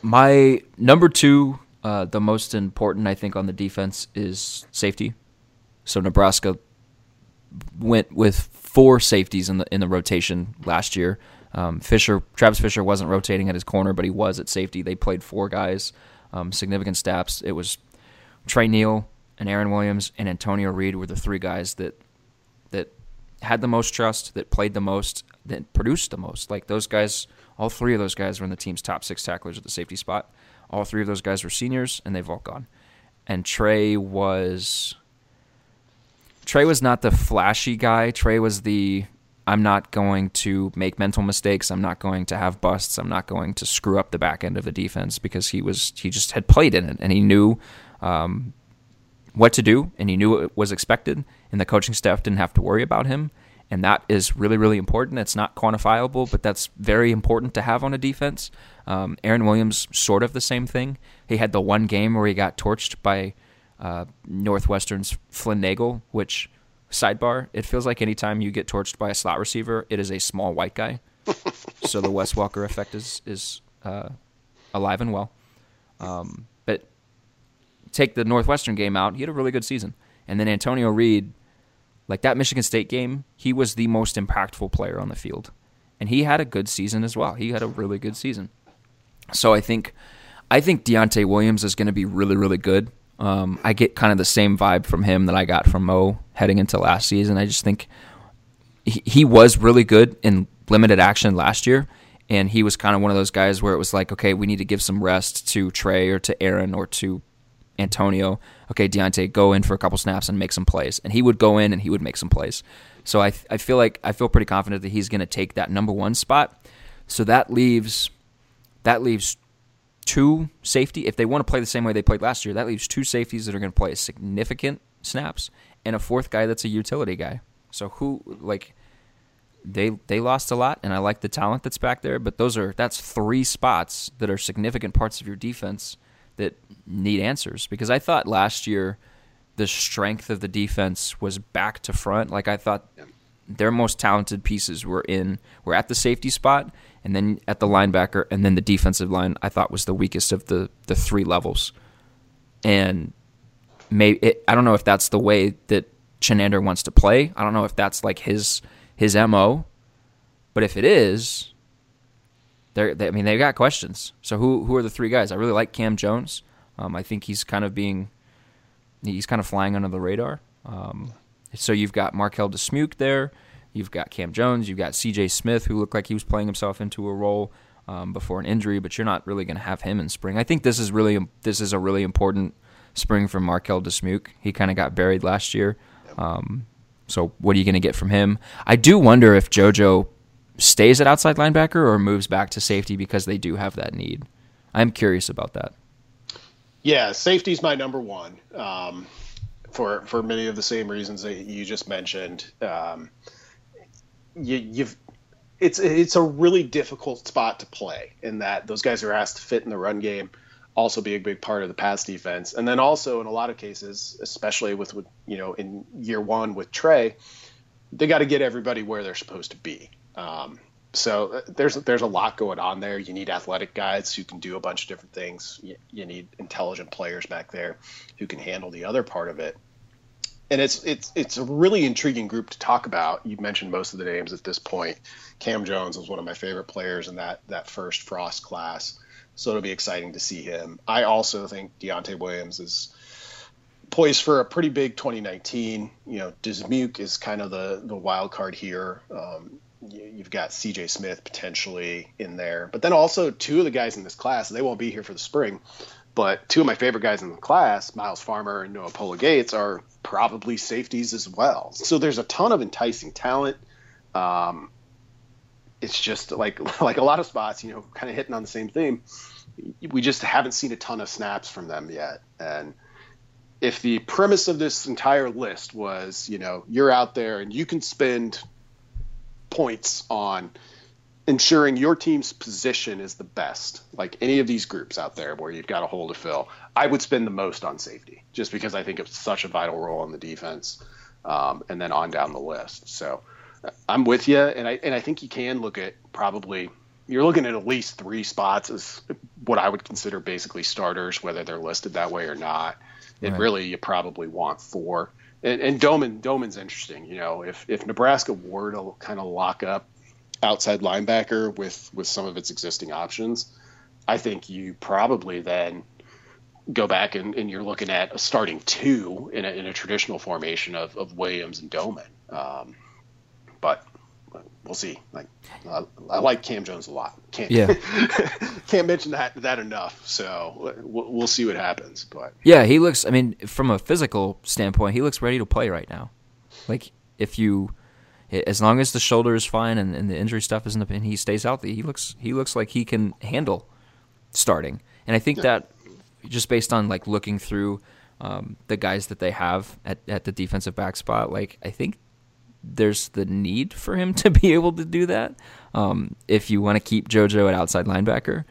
[SPEAKER 2] My number two, uh, the most important, I think, on the defense is safety. So Nebraska went with four safeties in the in the rotation last year. Um, Fisher, Travis Fisher wasn't rotating at his corner, but he was at safety. They played four guys, um, significant steps. It was Tre Neal and Aaron Williams and Antonio Reed were the three guys that that had the most trust, that played the most, that produced the most. Like those guys, all three of those guys were in the team's top six tacklers at the safety spot. All three of those guys were seniors, and they've all gone. And Tre was Tre was not the flashy guy. Tre was the I'm not going to make mental mistakes. I'm not going to have busts. I'm not going to screw up the back end of the defense because he was he just had played in it and he knew um, what to do and he knew what was expected and the coaching staff didn't have to worry about him. And that is really, really important. It's not quantifiable, but that's very important to have on a defense. Um, Aaron Williams, sort of the same thing. He had the one game where he got torched by uh, Northwestern's Flynn Nagel, which, sidebar, it feels like anytime you get torched by a slot receiver, it is a small white guy. so the Wes Welker effect is, is uh, alive and well. Um, but take the Northwestern game out, he had a really good season. And then Antonio Reed, like that Michigan State game, he was the most impactful player on the field. And he had a good season as well. He had a really good season. So I think I think Deontai Williams is going to be really, really good. Um, I get kind of the same vibe from him that I got from Mo heading into last season. I just think he, he was really good in limited action last year. And he was kind of one of those guys where it was like, okay, we need to give some rest to Tre or to Aaron or to Antonio, okay, Deontai, go in for a couple snaps and make some plays, and he would go in and he would make some plays. So I I feel like I feel pretty confident that he's going to take that number one spot. So that leaves that leaves two safety. If they want to play the same way they played last year, that leaves two safeties that are going to play significant snaps and a fourth guy that's a utility guy. So who like they they lost a lot, and I like the talent that's back there. But those are that's three spots that are significant parts of your defense that need answers. Because I thought last year the strength of the defense was back to front. Like I thought their most talented pieces were in were at the safety spot, and then at the linebacker, and then the defensive line. I thought was the weakest of the the three levels, and maybe it, I don't know if that's the way that Chinander wants to play. I don't know if that's like his his mo. But if it is, they I mean, they've got questions. So who who are the three guys? I really like Cam Jones. Um, I think he's kind of being he's kind of flying under the radar. Um, so you've got Marquel Dismuke there. You've got Cam Jones. You've got C.J. Smith, who looked like he was playing himself into a role um, before an injury, but you're not really going to have him in spring. I think this is really this is a really important spring for Marquel Dismuke. He kind of got buried last year. Um, so what are you going to get from him? I do wonder if JoJo stays at outside linebacker or moves back to safety because they do have that need. I'm curious about that.
[SPEAKER 3] Yeah, safety's my number one um, for for many of the same reasons that you just mentioned. Um, you, you've it's it's a really difficult spot to play in that those guys are asked to fit in the run game also be a big part of the pass defense. And then also in a lot of cases, especially with, with you know in year one with Trey, they got to get everybody where they're supposed to be. Um, so uh, there's there's a lot going on there. You need athletic guys who can do a bunch of different things. You, you need intelligent players back there who can handle the other part of it. And it's it's it's a really intriguing group to talk about. You mentioned most of the names at this point. Cam Jones was one of my favorite players in that that first Frost class. So it'll be exciting to see him. I also think Deontai Williams is poised for a pretty big 2019. You know, Dismuke is kind of the the wild card here. Um, you've got C.J. Smith potentially in there, but then also two of the guys in this class they won't be here for the spring. But two of my favorite guys in the class, Myles Farmer and Noa Pola-Gates, are probably safeties as well. So there's a ton of enticing talent. Um, it's just like like a lot of spots, you know, kind of hitting on the same theme. We just haven't seen a ton of snaps from them yet. And if the premise of this entire list was, you know, you're out there and you can spend points on ensuring your team's position is the best, like any of these groups out there where you've got a hole to fill, I would spend the most on safety just because I think it's such a vital role in the defense. Um, and then on down the list. So I'm with you, and I and I think you can look at probably you're looking at at least three spots as what I would consider basically starters, whether they're listed that way or not. And right. really, you probably want four. And, and Domann Domann's interesting. You know, if if Nebraska were to kind of lock up outside linebacker with with some of its existing options, I think you probably then go back and, and you're looking at a starting two in a, in a traditional formation of, of Williams and Domann. Um, but we'll see. Like uh, I like Cam Jones a lot. Can't yeah. can't mention that that enough. So we'll, we'll, see what happens. But
[SPEAKER 2] yeah, he looks. I mean, from a physical standpoint, he looks ready to play right now. Like if you, as long as the shoulder is fine and, and the injury stuff isn't, and he stays healthy, he looks he looks like he can handle starting. And I think yeah. that just based on like looking through um, the guys that they have at, at the defensive back spot, like I think there's the need for him to be able to do that. Um, if you want to keep JoJo at outside linebacker,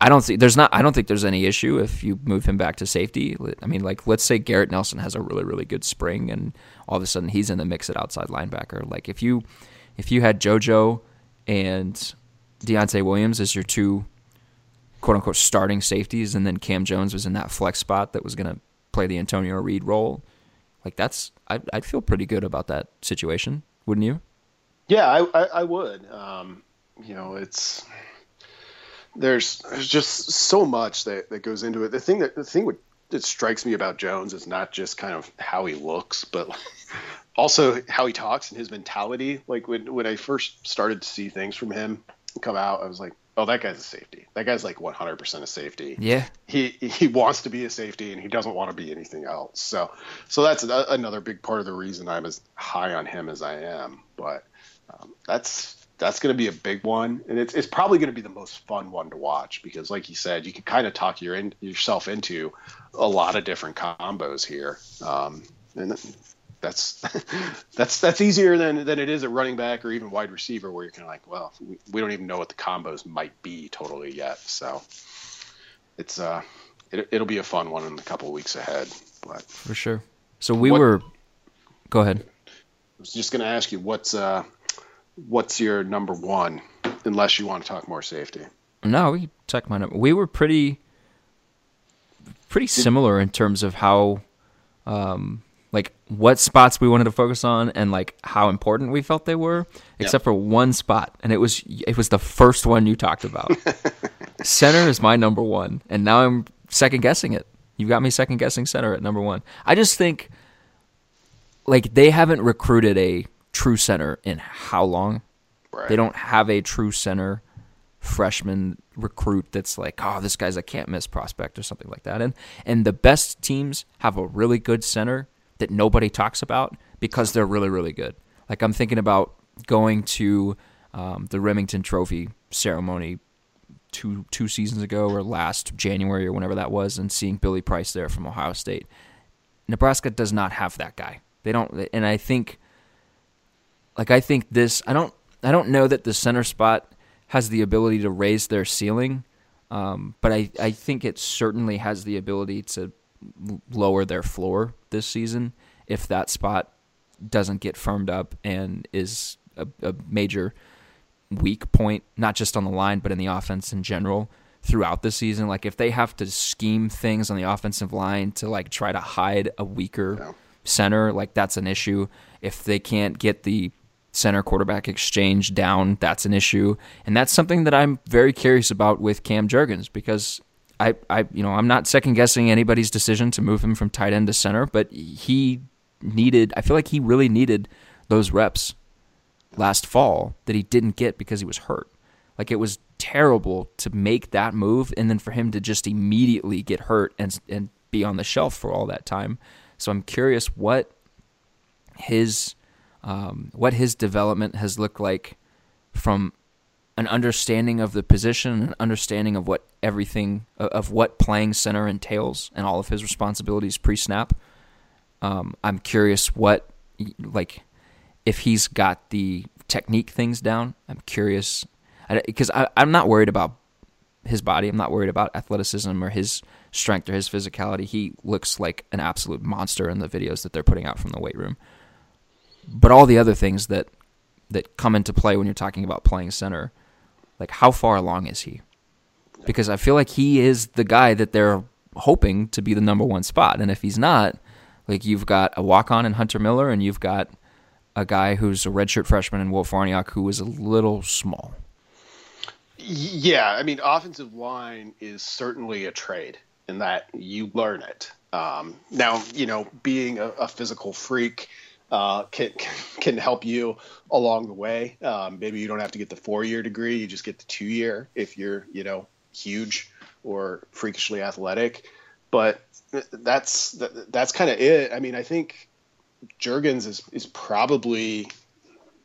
[SPEAKER 2] I don't think there's not. I don't think there's any issue if you move him back to safety. I mean, like let's say Garrett Nelson has a really really good spring, and all of a sudden he's in the mix at outside linebacker. Like if you if you had JoJo and Deontai Williams as your two quote unquote starting safeties, and then Cam Jones was in that flex spot that was going to play the Antonio Reed role. Like that's I'd, I'd feel pretty good about that situation, wouldn't you?
[SPEAKER 3] Yeah, I, I, I would. Um, you know, it's there's there's just so much that, that goes into it. The thing that the thing that strikes me about Jones is not just kind of how he looks, but also how he talks and his mentality. Like when when I first started to see things from him come out, I was like, oh, that guy's a safety. That guy's like 100% a safety.
[SPEAKER 2] Yeah.
[SPEAKER 3] He he wants to be a safety and he doesn't want to be anything else. So so that's a, another big part of the reason I'm as high on him as I am. But um, that's that's going to be a big one, and it's it's probably going to be the most fun one to watch because, like you said, you can kind of talk your in, yourself into a lot of different combos here, um, and that's that's that's easier than than it is at running back or even wide receiver, where you're kind of like, well, we, we don't even know what the combos might be totally yet. So it's uh, it, it'll be a fun one in a couple weeks ahead. But
[SPEAKER 2] for sure. So we what, were. Go ahead.
[SPEAKER 3] I was just going to ask you what's uh, what's your number one, unless you want to talk more safety.
[SPEAKER 2] No, we talk my number. We were pretty pretty similar in terms of how um, like what spots we wanted to focus on and like how important we felt they were, except yep. for one spot, and it was it was the first one you talked about. center is my number one, and now I'm second guessing it. you've got me second guessing center at number one. I just think like they haven't recruited a true center in how long? Right. They don't have a true center freshman recruit that's like, oh, this guy's a can't miss prospect or something like that. And and the best teams have a really good center that nobody talks about because they're really, really good. Like I'm thinking about going to um, the Remington Trophy ceremony two two seasons ago or last January or whenever that was, and seeing Billy Price there from Ohio State. Nebraska does not have that guy. They don't, and I think, like I think this. I don't. I don't know that the center spot has the ability to raise their ceiling, um, but I I think it certainly has the ability to lower their floor this season if that spot doesn't get firmed up and is a, a major weak point, not just on the line, but in the offense in general throughout the season. Like if they have to scheme things on the offensive line to like try to hide a weaker yeah. center, like that's an issue. If they can't get the center quarterback exchange down, that's an issue. And that's something that I'm very curious about with Cam Jurgens because I, I, you know, I'm not second guessing anybody's decision to move him from tight end to center, but he needed. I feel like he really needed those reps last fall that he didn't get because he was hurt. Like it was terrible to make that move and then for him to just immediately get hurt and and be on the shelf for all that time. So I'm curious what his um, what his development has looked like from an understanding of the position, an understanding of what everything of what playing center entails, and all of his responsibilities pre-snap. Um, I'm curious what like if he's got the technique things down. I'm curious because I'm not worried about his body. I'm not worried about athleticism or his strength or his physicality. He looks like an absolute monster in the videos that they're putting out from the weight room. But all the other things that that come into play when you're talking about playing center like, how far along is he? Because I feel like he is the guy that they're hoping to be the number one spot. And if he's not, like you've got a walk on in Hunter Miller, and you've got a guy who's a redshirt freshman in Will Farniok who is a little small.
[SPEAKER 3] Yeah, I mean, offensive line is certainly a trade in that you learn it. Um, now, you know, being a, a physical freak uh, can can help you along the way. Um, maybe you don't have to get the four year degree; you just get the two year if you're you know huge or freakishly athletic. But that's that's kind of it. I mean, I think Jurgens is is probably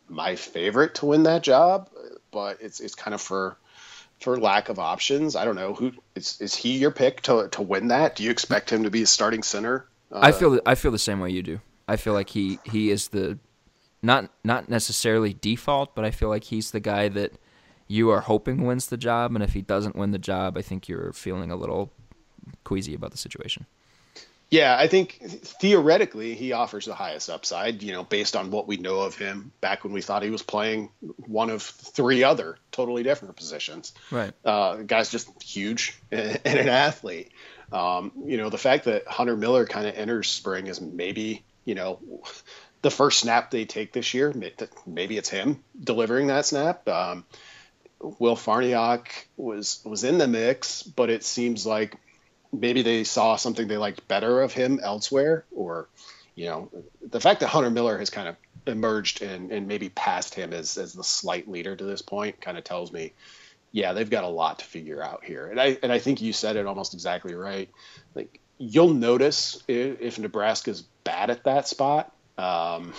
[SPEAKER 3] my favorite to win that job, but it's it's kind of for for lack of options. I don't know who is is he your pick to to win that? Do you expect him to be a starting center?
[SPEAKER 2] Uh, I feel I feel the same way you do. I feel like he he is the not not necessarily default, but I feel like he's the guy that you are hoping wins the job, and if he doesn't win the job, I think you're feeling a little queasy about the situation.
[SPEAKER 3] Yeah, I think theoretically he offers the highest upside, you know, based on what we know of him back when we thought he was playing one of three other totally different positions.
[SPEAKER 2] Right.
[SPEAKER 3] Uh, guy's just huge and, an athlete. Um, you know, the fact that Hunter Miller kind of enters spring is maybe you know, the first snap they take this year, maybe it's him delivering that snap. Um, Will Farniok was was in the mix, but it seems like maybe they saw something they liked better of him elsewhere, or you know, the fact that Hunter Miller has kind of emerged and, and maybe passed him as, as the slight leader to this point kind of tells me, yeah, they've got a lot to figure out here. And I and I think you said it almost exactly right. Like you'll notice if, if Nebraska's bad at that spot. Um,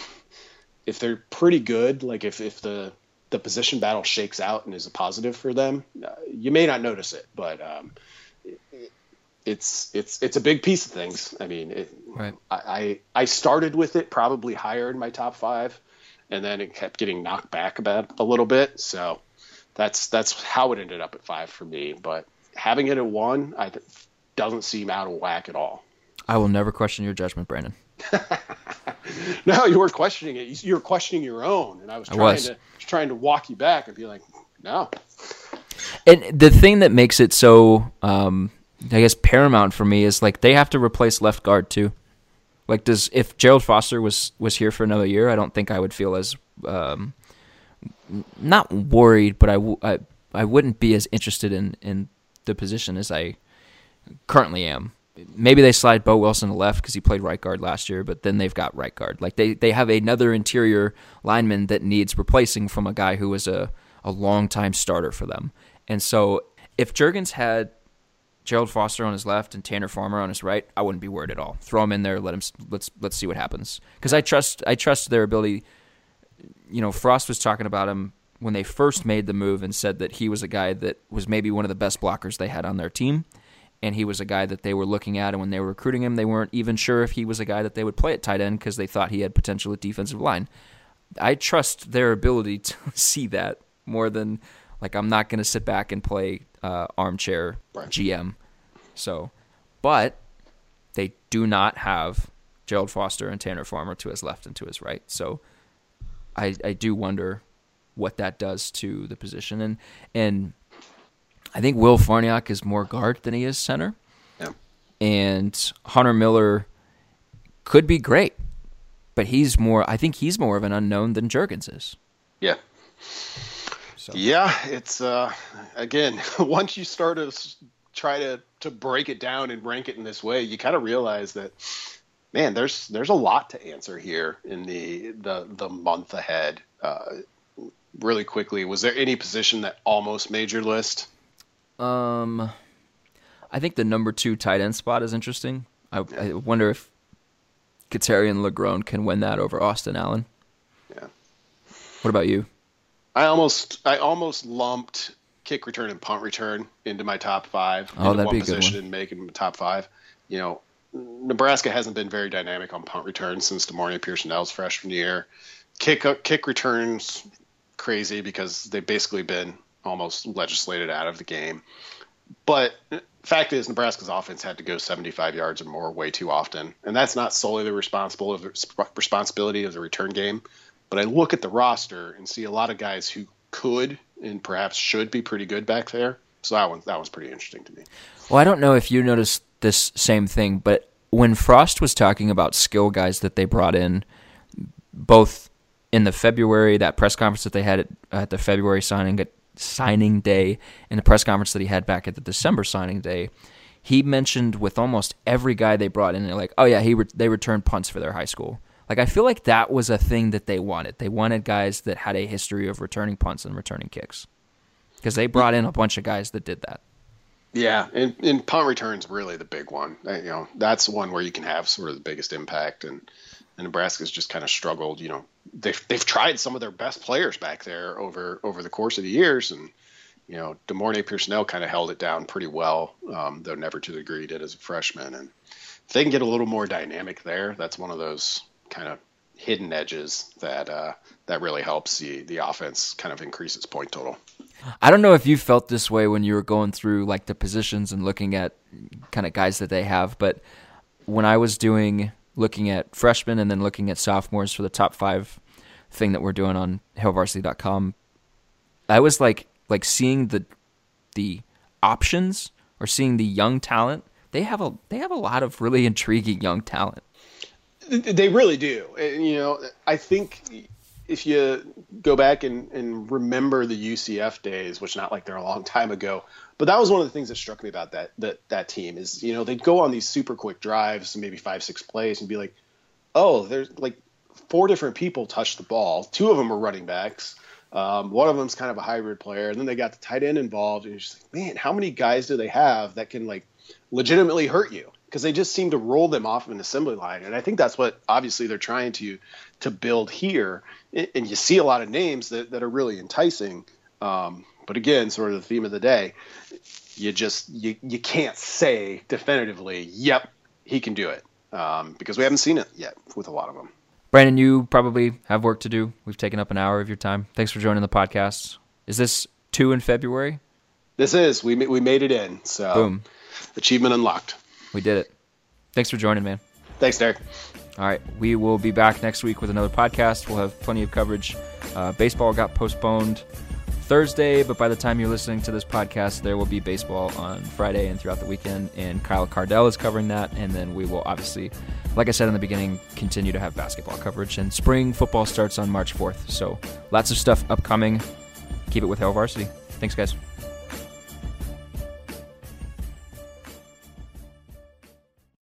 [SPEAKER 3] if they're pretty good, like if if the the position battle shakes out and is a positive for them, uh, you may not notice it, but um, it, it's it's it's a big piece of things. I mean, it, right. I I started with it probably higher in my top five, and then it kept getting knocked back about a little bit. So that's that's how it ended up at five for me. But having it at one, I doesn't seem out of whack at all.
[SPEAKER 2] I will never question your judgment, Brandon.
[SPEAKER 3] no, you weren't questioning it. You were questioning your own, and I was trying I was. to trying to walk you back and be like, no.
[SPEAKER 2] And the thing that makes it so, um, I guess, paramount for me is like they have to replace left guard too. Like, does if Gerald Foster was was here for another year, I don't think I would feel as um, not worried, but I, w- I I wouldn't be as interested in in the position as I currently am. Maybe they slide Boe Wilson to left because he played right guard last year, but then they've got right guard. Like they, they have another interior lineman that needs replacing from a guy who was a, a long time starter for them. And so if Jurgens had Gerald Foster on his left and Tanner Farmer on his right, I wouldn't be worried at all. Throw him in there, let him let's let's see what happens. Because I trust I trust their ability. You know, Frost was talking about him when they first made the move and said that he was a guy that was maybe one of the best blockers they had on their team and he was a guy that they were looking at. And when they were recruiting him, they weren't even sure if he was a guy that they would play at tight end because they thought he had potential at defensive line. I trust their ability to see that more than like I'm not going to sit back and play uh, armchair right. GM. So, but they do not have Gerald Foster and Tanner Farmer to his left and to his right. So, I I do wonder what that does to the position and and I think Will Farniok is more guard than he is center.
[SPEAKER 3] Yeah.
[SPEAKER 2] And Hunter Miller could be great, but he's more. I think he's more of an unknown than Jurgens is.
[SPEAKER 3] Yeah. So. Yeah, it's uh, again once you start to try to to break it down and rank it in this way, you kind of realize that man, there's there's a lot to answer here in the the the month ahead. Uh, really quickly, was there any position that almost made your list?
[SPEAKER 2] Um, I think the number two tight end spot is interesting. I, I wonder if Katerian Legrone can win that over Austin Allen.
[SPEAKER 3] Yeah.
[SPEAKER 2] What about you?
[SPEAKER 3] I almost I almost lumped kick return and punt return into my top five.
[SPEAKER 2] Oh,
[SPEAKER 3] into
[SPEAKER 2] that'd
[SPEAKER 3] one
[SPEAKER 2] be
[SPEAKER 3] a position
[SPEAKER 2] good one.
[SPEAKER 3] and making top five. You know, Nebraska hasn't been very dynamic on punt return since De'Mornay Pierson-El's freshman year. Kick kick returns crazy because they've basically been almost legislated out of the game. But fact is, Nebraska's offense had to go 75 yards or more way too often, and that's not solely the responsible of the responsibility of the return game. But I look at the roster and see a lot of guys who could and perhaps should be pretty good back there. So that one that was pretty interesting to me.
[SPEAKER 2] Well, I don't know if you noticed this same thing, but when Frost was talking about skill guys that they brought in, both in the February that press conference that they had at, at the February signing signing day and the press conference that he had back at the December signing day, he mentioned with almost every guy they brought in, they're like, oh yeah, he re- they returned punts for their high school. Like I feel like that was a thing that they wanted. They wanted guys that had a history of returning punts and returning kicks, because they brought in a bunch of guys that did that.
[SPEAKER 3] Yeah, and, and punt returns really the big one. Uh, you know, that's the one where you can have sort of the biggest impact and and Nebraska's just kind of struggled. You know, they've they've tried some of their best players back there over over the course of the years, and you know, De'Mornay Pierson-El kind of held it down pretty well, um, though never to the degree he did as a freshman. And if they can get a little more dynamic there, that's one of those kind of hidden edges that uh, that really helps the the offense kind of increase its point total.
[SPEAKER 2] I don't know if you felt this way when you were going through like the positions and looking at kind of guys that they have, but when I was doing looking at freshmen and then looking at sophomores for the top five thing that we're doing on hailvarsity.com, I was like like seeing the the options or seeing the young talent. They have a they have a lot of really intriguing young talent.
[SPEAKER 3] They really do. And, you know, I think if you go back and, and remember the UCF days, which not like they're a long time ago, but that was one of the things that struck me about that that that team is you know they'd go on these super quick drives, maybe five six plays, and be like, oh, there's like four different people touched the ball. Two of them are running backs. Um, one of them's kind of a hybrid player, and then they got the tight end involved, and you're just like, man, how many guys do they have that can like legitimately hurt you? Because they just seem to roll them off of an assembly line, and I think that's what obviously they're trying to to build here. And you see a lot of names that, that are really enticing. Um, but again, sort of the theme of the day, you just you you can't say definitively, yep, he can do it, um, because we haven't seen it yet with a lot of them.
[SPEAKER 2] Brandon, you probably have work to do. We've taken up an hour of your time. Thanks for joining the podcast. Is this two in February?
[SPEAKER 3] This is we we made it in. So
[SPEAKER 2] boom,
[SPEAKER 3] achievement unlocked.
[SPEAKER 2] We did it. Thanks for joining, man.
[SPEAKER 3] Thanks, Derek.
[SPEAKER 2] All right, we will be back next week with another podcast. We'll have plenty of coverage. Uh, baseball got postponed Thursday, but by the time you're listening to this podcast, there will be baseball on Friday and throughout the weekend. And Kyle Cardell is covering that. And then we will obviously, like I said in the beginning, continue to have basketball coverage. And spring football starts on March 4th. So lots of stuff upcoming. Keep it with Hail Varsity. Thanks, guys.